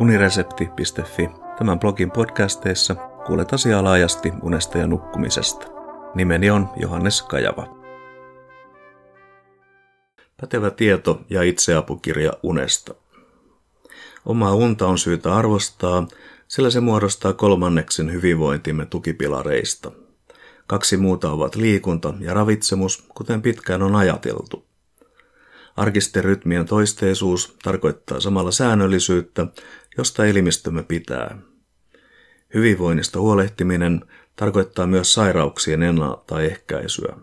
uniresepti.fi. Tämän blogin podcasteissa kuulet asiaa laajasti unesta ja nukkumisesta. Nimeni on Johannes Kajava. Pätevä tieto ja itseapukirja unesta. Omaa unta on syytä arvostaa, sillä se muodostaa kolmanneksen hyvinvointimme tukipilareista. Kaksi muuta ovat liikunta ja ravitsemus, kuten pitkään on ajateltu. Arkisten rytmien toisteisuus tarkoittaa samalla säännöllisyyttä, josta elimistömme pitää. Hyvinvoinnista huolehtiminen tarkoittaa myös sairauksien ennaltaehkäisyä.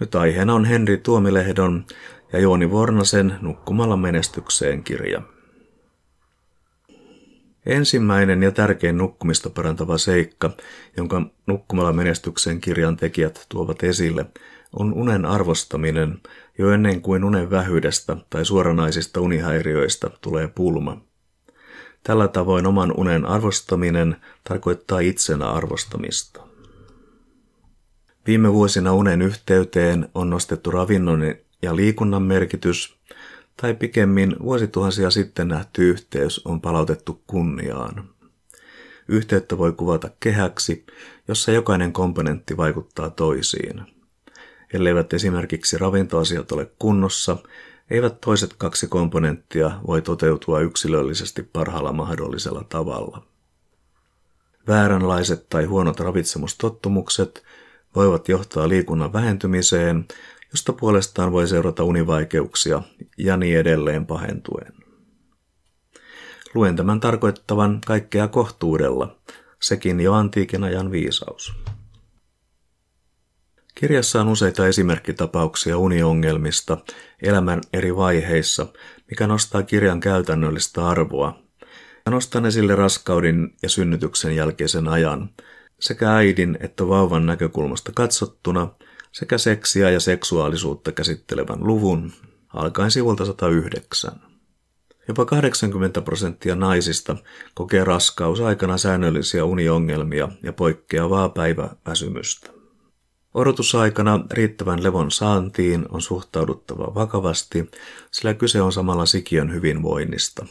Nyt aiheena on Henri Tuomilehdon ja Jooni Vornasen Nukkumalla menestykseen kirja. Ensimmäinen ja tärkein nukkumista parantava seikka, jonka Nukkumalla menestykseen kirjan tekijät tuovat esille, on unen arvostaminen jo ennen kuin unen vähyydestä tai suoranaisista unihäiriöistä tulee pulma. Tällä tavoin oman unen arvostaminen tarkoittaa itsenä arvostamista. Viime vuosina unen yhteyteen on nostettu ravinnon ja liikunnan merkitys, tai pikemmin vuosituhansia sitten nähty yhteys on palautettu kunniaan. Yhteyttä voi kuvata kehäksi, jossa jokainen komponentti vaikuttaa toisiin. Elleivät esimerkiksi ravintoasiat ole kunnossa, eivät toiset kaksi komponenttia voi toteutua yksilöllisesti parhaalla mahdollisella tavalla. Vääränlaiset tai huonot ravitsemustottumukset voivat johtaa liikunnan vähentymiseen, josta puolestaan voi seurata univaikeuksia ja niin edelleen pahentuen. Luen tämän tarkoittavan kaikkea kohtuudella, sekin jo antiikin ajan viisaus. Kirjassa on useita esimerkkitapauksia uniongelmista elämän eri vaiheissa, mikä nostaa kirjan käytännöllistä arvoa. Ja nostan esille raskauden ja synnytyksen jälkeisen ajan, sekä äidin että vauvan näkökulmasta katsottuna, sekä seksiä ja seksuaalisuutta käsittelevän luvun, alkaen sivulta 109. Jopa 80 prosenttia naisista kokee raskaus aikana säännöllisiä uniongelmia ja poikkeavaa päiväväsymystä. Odotusaikana riittävän levon saantiin on suhtauduttava vakavasti, sillä kyse on samalla sikiön hyvinvoinnista.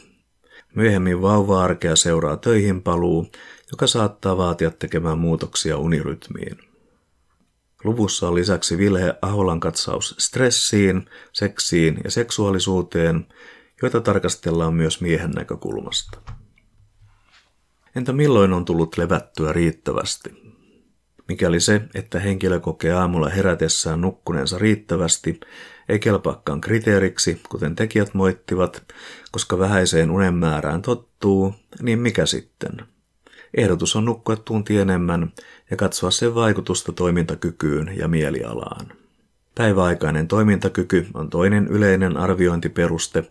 Myöhemmin vauva-arkea seuraa töihin paluu, joka saattaa vaatia tekemään muutoksia unirytmiin. Luvussa on lisäksi Vilhe Aholan katsaus stressiin, seksiin ja seksuaalisuuteen, joita tarkastellaan myös miehen näkökulmasta. Entä milloin on tullut levättyä riittävästi? Mikäli se, että henkilö kokee aamulla herätessään nukkuneensa riittävästi, ei kelpaakaan kriteeriksi, kuten tekijät moittivat, koska vähäiseen unen määrään tottuu, niin mikä sitten? Ehdotus on nukkua tunti enemmän ja katsoa sen vaikutusta toimintakykyyn ja mielialaan. Päiväaikainen toimintakyky on toinen yleinen arviointiperuste,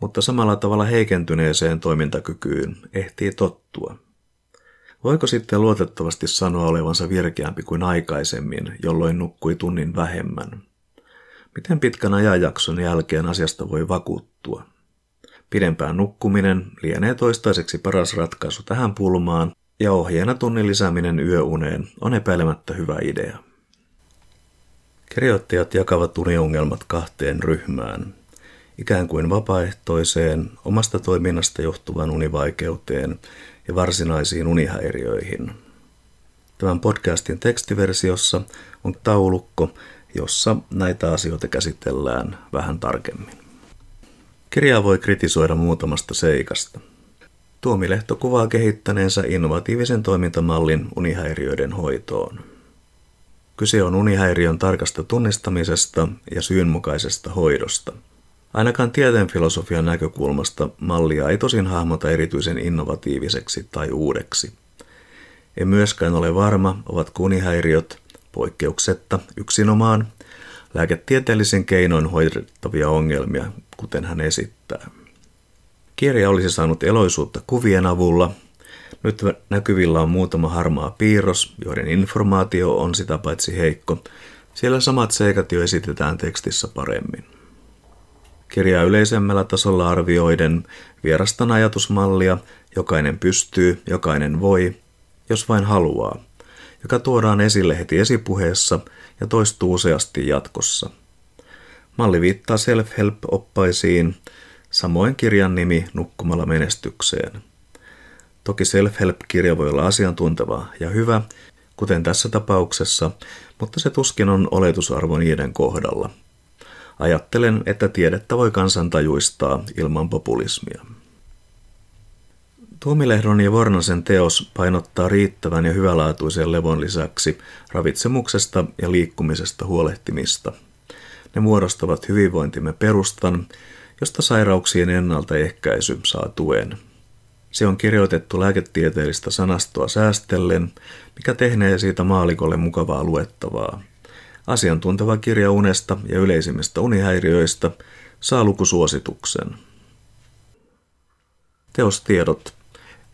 mutta samalla tavalla heikentyneeseen toimintakykyyn ehtii tottua. Voiko sitten luotettavasti sanoa olevansa virkeämpi kuin aikaisemmin, jolloin nukkui tunnin vähemmän? Miten pitkän ajanjakson jälkeen asiasta voi vakuuttua? Pidempään nukkuminen lienee toistaiseksi paras ratkaisu tähän pulmaan, ja ohjeena tunnin lisääminen yöuneen on epäilemättä hyvä idea. Kirjoittajat jakavat uniongelmat kahteen ryhmään, ikään kuin vapaaehtoiseen, omasta toiminnasta johtuvan univaikeuteen ja varsinaisiin unihäiriöihin. Tämän podcastin tekstiversiossa on taulukko, jossa näitä asioita käsitellään vähän tarkemmin. Kirjaa voi kritisoida muutamasta seikasta. Tuomilehto kuvaa kehittäneensä innovatiivisen toimintamallin unihäiriöiden hoitoon. Kyse on unihäiriön tarkasta tunnistamisesta ja syynmukaisesta hoidosta – Ainakaan tieteen filosofian näkökulmasta mallia ei tosin hahmota erityisen innovatiiviseksi tai uudeksi. En myöskään ole varma, ovat kunihäiriöt poikkeuksetta yksinomaan lääketieteellisen keinoin hoidettavia ongelmia, kuten hän esittää. Kirja olisi saanut eloisuutta kuvien avulla. Nyt näkyvillä on muutama harmaa piirros, joiden informaatio on sitä paitsi heikko, siellä samat seikat jo esitetään tekstissä paremmin. Kirjaa yleisemmällä tasolla arvioiden vierastan ajatusmallia Jokainen pystyy, jokainen voi, jos vain haluaa, joka tuodaan esille heti esipuheessa ja toistuu useasti jatkossa. Malli viittaa self-help-oppaisiin, Samoin kirjan nimi Nukkumalla menestykseen. Toki self-help-kirja voi olla asiantunteva ja hyvä, kuten tässä tapauksessa, mutta se tuskin on oletusarvo niiden kohdalla. Ajattelen, että tiedettä voi kansantajuistaa ilman populismia. Tuomilehdon ja Vornasen teos painottaa riittävän ja hyvälaatuisen levon lisäksi ravitsemuksesta ja liikkumisesta huolehtimista. Ne muodostavat hyvinvointimme perustan, josta sairauksien ennaltaehkäisy saa tuen. Se on kirjoitettu lääketieteellistä sanastoa säästellen, mikä tehnee siitä maalikolle mukavaa luettavaa. Asiantunteva kirja unesta ja yleisimmistä unihäiriöistä saa lukusuosituksen. Teostiedot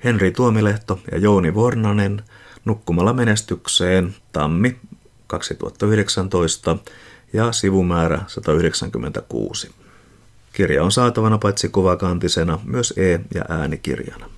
Henri Tuomilehto ja Jouni Vornanen Nukkumalla menestykseen Tammi 2019 ja sivumäärä 196. Kirja on saatavana paitsi kuvakantisena myös e- ja äänikirjana.